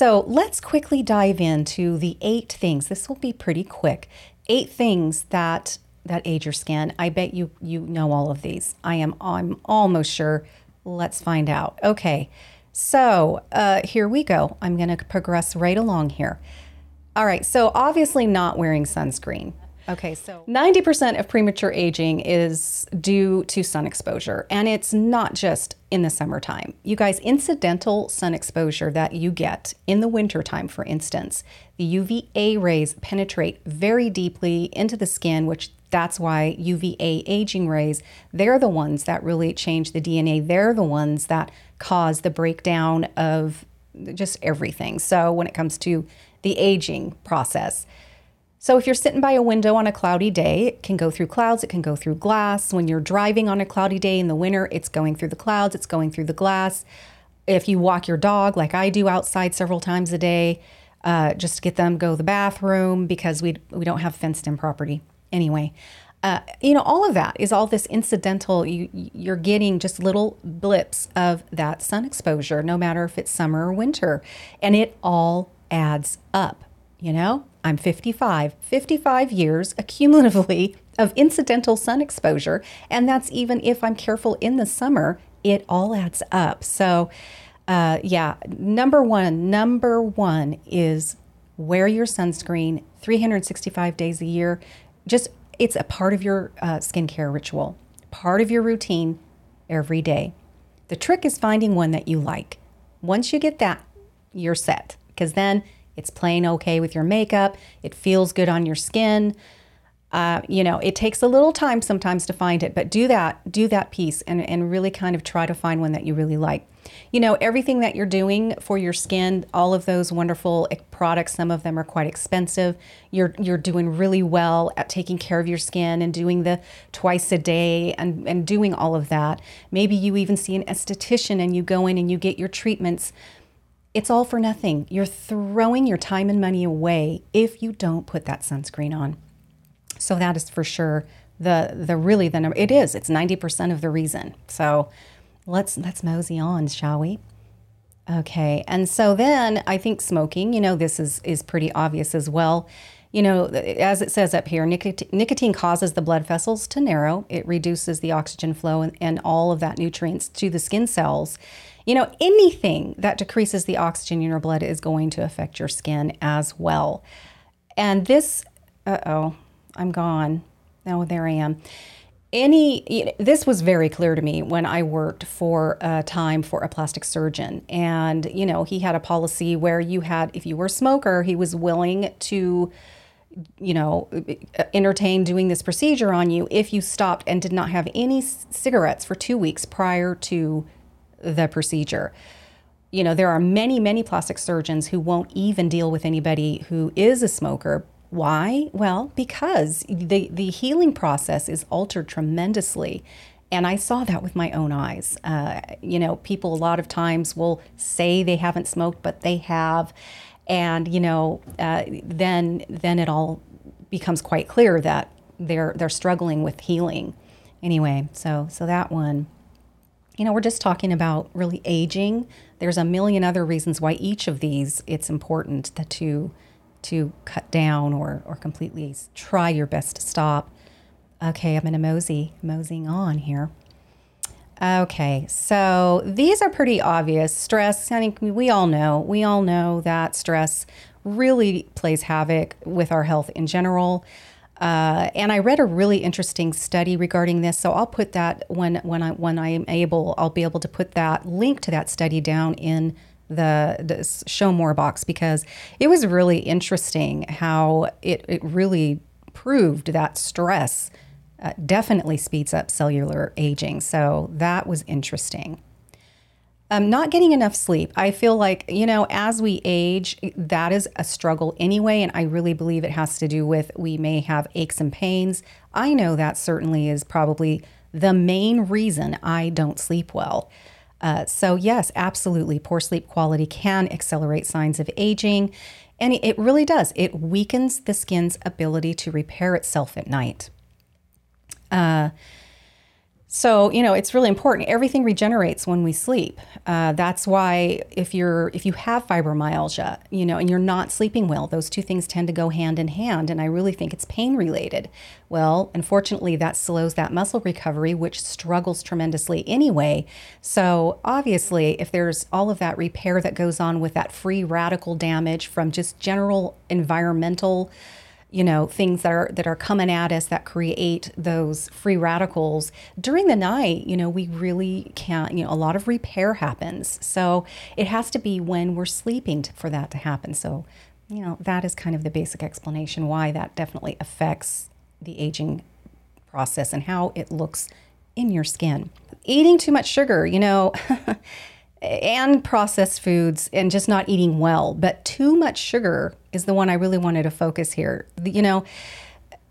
So let's quickly dive into the eight things. This will be pretty quick. Eight things that that age your skin. I bet you you know all of these. I am I'm almost sure. Let's find out. Okay. So uh, here we go. I'm going to progress right along here. All right. So obviously not wearing sunscreen. Okay, so 90% of premature aging is due to sun exposure, and it's not just in the summertime. You guys, incidental sun exposure that you get in the wintertime, for instance, the UVA rays penetrate very deeply into the skin, which that's why UVA aging rays, they're the ones that really change the DNA. They're the ones that cause the breakdown of just everything. So when it comes to the aging process, so if you're sitting by a window on a cloudy day, it can go through clouds, it can go through glass. When you're driving on a cloudy day in the winter, it's going through the clouds, it's going through the glass. If you walk your dog, like I do outside several times a day, uh, just to get them go to the bathroom because we we don't have fenced in property anyway. Uh, you know, all of that is all this incidental. You you're getting just little blips of that sun exposure, no matter if it's summer or winter, and it all adds up. You know, I'm 55, 55 years accumulatively of incidental sun exposure. And that's even if I'm careful in the summer, it all adds up. So, uh, yeah, number one, number one is wear your sunscreen 365 days a year. Just, it's a part of your uh, skincare ritual, part of your routine every day. The trick is finding one that you like. Once you get that, you're set because then it's playing okay with your makeup. It feels good on your skin. Uh, you know, it takes a little time sometimes to find it, but do that, do that piece and, and really kind of try to find one that you really like. You know, everything that you're doing for your skin, all of those wonderful products, some of them are quite expensive. You're you're doing really well at taking care of your skin and doing the twice a day and, and doing all of that. Maybe you even see an esthetician and you go in and you get your treatments it's all for nothing. You're throwing your time and money away if you don't put that sunscreen on. So that is for sure the the really the number. It is. It's ninety percent of the reason. So let's let's mosey on, shall we? Okay. And so then I think smoking. You know, this is is pretty obvious as well. You know, as it says up here, nicotine, nicotine causes the blood vessels to narrow. It reduces the oxygen flow and, and all of that nutrients to the skin cells. You know, anything that decreases the oxygen in your blood is going to affect your skin as well. And this, uh oh, I'm gone. Oh, there I am. Any, this was very clear to me when I worked for a time for a plastic surgeon. And, you know, he had a policy where you had, if you were a smoker, he was willing to, you know, entertain doing this procedure on you if you stopped and did not have any cigarettes for two weeks prior to the procedure. You know, there are many, many plastic surgeons who won't even deal with anybody who is a smoker. Why? Well, because the, the healing process is altered tremendously. And I saw that with my own eyes. Uh, you know, people a lot of times will say they haven't smoked, but they have. And, you know, uh, then, then it all becomes quite clear that they're, they're struggling with healing. Anyway, so, so that one you know, we're just talking about really aging. There's a million other reasons why each of these it's important that to to cut down or or completely try your best to stop. Okay, I'm in a mosey, moseying on here. Okay, so these are pretty obvious. Stress, I think we all know. We all know that stress really plays havoc with our health in general. Uh, and I read a really interesting study regarding this, so I'll put that when when I when I am able, I'll be able to put that link to that study down in the, the show more box because it was really interesting how it it really proved that stress uh, definitely speeds up cellular aging. So that was interesting. Um, not getting enough sleep. I feel like, you know, as we age, that is a struggle anyway. And I really believe it has to do with we may have aches and pains. I know that certainly is probably the main reason I don't sleep well. Uh, so, yes, absolutely. Poor sleep quality can accelerate signs of aging. And it really does. It weakens the skin's ability to repair itself at night. Uh, So you know it's really important. Everything regenerates when we sleep. Uh, that's why if you're if you have fibromyalgia, you know, and you're not sleeping well, those two things tend to go hand in hand. And I really think it's pain related. Well, unfortunately, that slows that muscle recovery, which struggles tremendously anyway. So obviously, if there's all of that repair that goes on with that free radical damage from just general environmental you know things that are that are coming at us that create those free radicals. During the night you know we really can't you know a lot of repair happens. So it has to be when we're sleeping to, for that to happen. So you know that is kind of the basic explanation why that definitely affects the aging process and how it looks in your skin. Eating too much sugar you know and processed foods and just not eating well. But too much sugar is the one I really wanted to focus here. You know,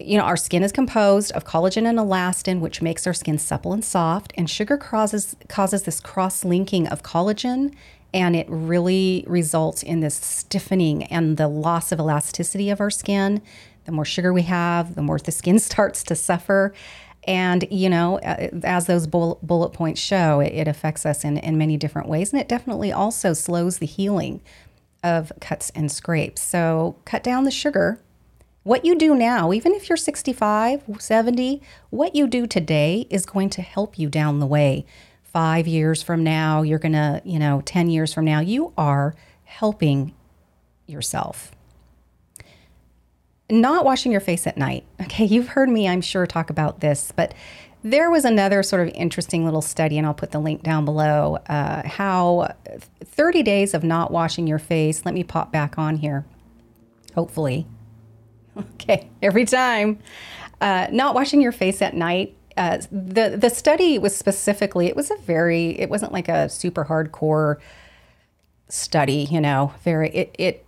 you know, our skin is composed of collagen and elastin, which makes our skin supple and soft. And sugar causes causes this cross-linking of collagen, and it really results in this stiffening and the loss of elasticity of our skin. The more sugar we have, the more the skin starts to suffer. And, you know, uh, as those bullet points show, it, it affects us in, in many different ways. And it definitely also slows the healing of cuts and scrapes. So cut down the sugar. What you do now, even if you're 65, 70, what you do today is going to help you down the way. Five years from now, you're going to, you know, 10 years from now, you are helping yourself not washing your face at night. Okay, you've heard me, I'm sure, talk about this, but there was another sort of interesting little study, and I'll put the link down below. Uh, how 30 days of not washing your face, let me pop back on here, hopefully. Okay, every time. Uh, not washing your face at night. Uh, the the study was specifically it was a very it wasn't like a super hardcore study you know very it, it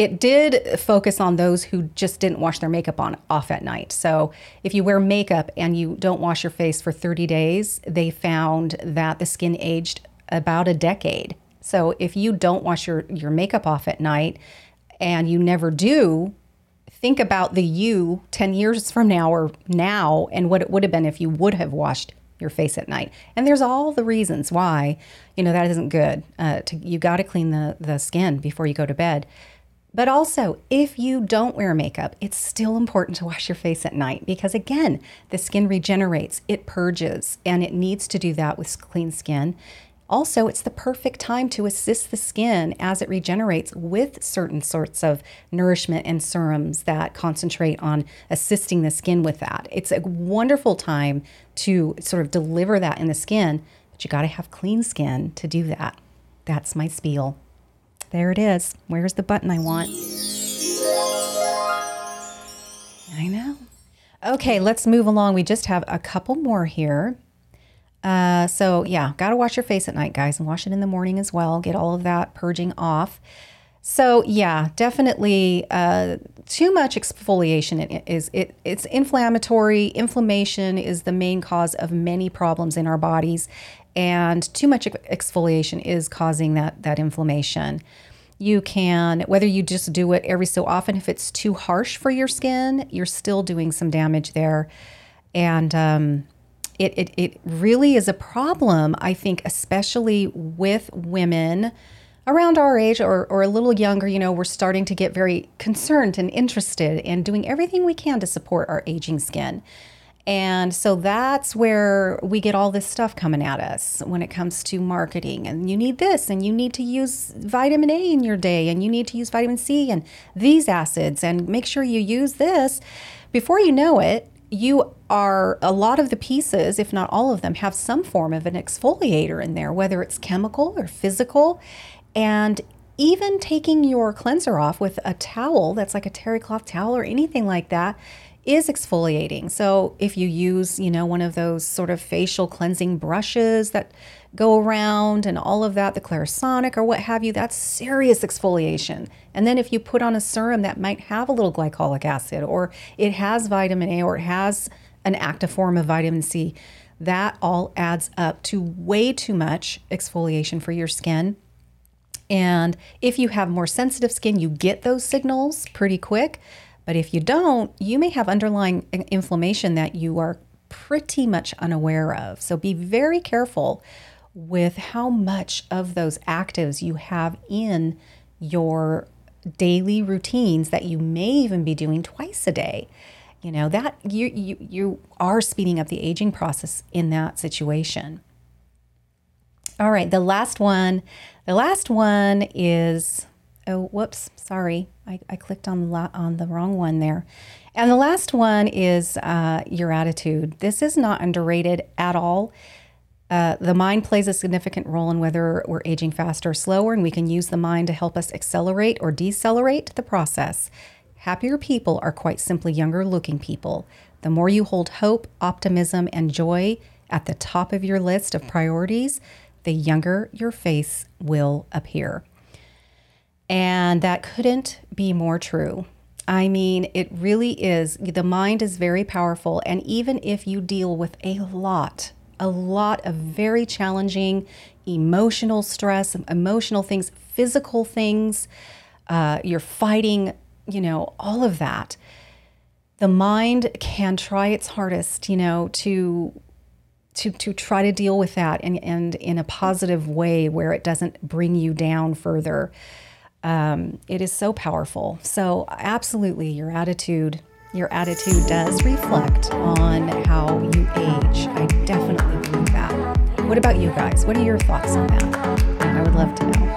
it did focus on those who just didn't wash their makeup on off at night. So if you wear makeup and you don't wash your face for 30 days, they found that the skin aged about a decade. So if you don't wash your, your makeup off at night and you never do, think about the you 10 years from now or now and what it would have been if you would have washed your face at night. And there's all the reasons why, you know, that isn't good. Uh, to, you got to clean the, the skin before you go to bed. But also, if you don't wear makeup, it's still important to wash your face at night because, again, the skin regenerates, it purges, and it needs to do that with clean skin. Also, it's the perfect time to assist the skin as it regenerates with certain sorts of nourishment and serums that concentrate on assisting the skin with that. It's a wonderful time to sort of deliver that in the skin, but you got to have clean skin to do that. That's my spiel. There it is. Where's the button I want? I know. Okay, let's move along. We just have a couple more here. Uh, so, yeah, got to wash your face at night, guys, and wash it in the morning as well. Get all of that purging off. So, yeah, definitely uh, too much exfoliation is it, it's inflammatory. Inflammation is the main cause of many problems in our bodies, and too much exfoliation is causing that that inflammation. You can whether you just do it every so often if it's too harsh for your skin, you're still doing some damage there, and um, it, it it really is a problem. I think especially with women around our age or, or a little younger, you know, we're starting to get very concerned and interested in doing everything we can to support our aging skin. And so that's where we get all this stuff coming at us when it comes to marketing. And you need this, and you need to use vitamin A in your day, and you need to use vitamin C and these acids, and make sure you use this. Before you know it, you are a lot of the pieces, if not all of them, have some form of an exfoliator in there, whether it's chemical or physical. And even taking your cleanser off with a towel that's like a terry cloth towel or anything like that is exfoliating. So if you use, you know, one of those sort of facial cleansing brushes that go around and all of that, the Clarisonic or what have you, that's serious exfoliation. And then if you put on a serum that might have a little glycolic acid or it has vitamin A or it has an active form of vitamin C, that all adds up to way too much exfoliation for your skin. And if you have more sensitive skin, you get those signals pretty quick. But if you don't, you may have underlying inflammation that you are pretty much unaware of. So be very careful with how much of those actives you have in your daily routines that you may even be doing twice a day. You know, that you you you are speeding up the aging process in that situation. All right, the last one, the last one is oh whoops, sorry. I, I clicked on the on the wrong one there. And the last one is uh, your attitude. This is not underrated at all. Uh, the mind plays a significant role in whether we're aging faster or slower, and we can use the mind to help us accelerate or decelerate the process. Happier people are quite simply younger looking people. The more you hold hope, optimism, and joy at the top of your list of priorities, the younger your face will appear. And that couldn't be more true. I mean, it really is. The mind is very powerful. And even if you deal with a lot a lot of very challenging emotional stress, emotional things, physical things. Uh, you're fighting, you know, all of that. The mind can try its hardest, you know, to to to try to deal with that and and in a positive way where it doesn't bring you down further. Um, it is so powerful. So absolutely, your attitude your attitude does reflect on how you age. I definitely believe that. What about you guys? What are your thoughts on that?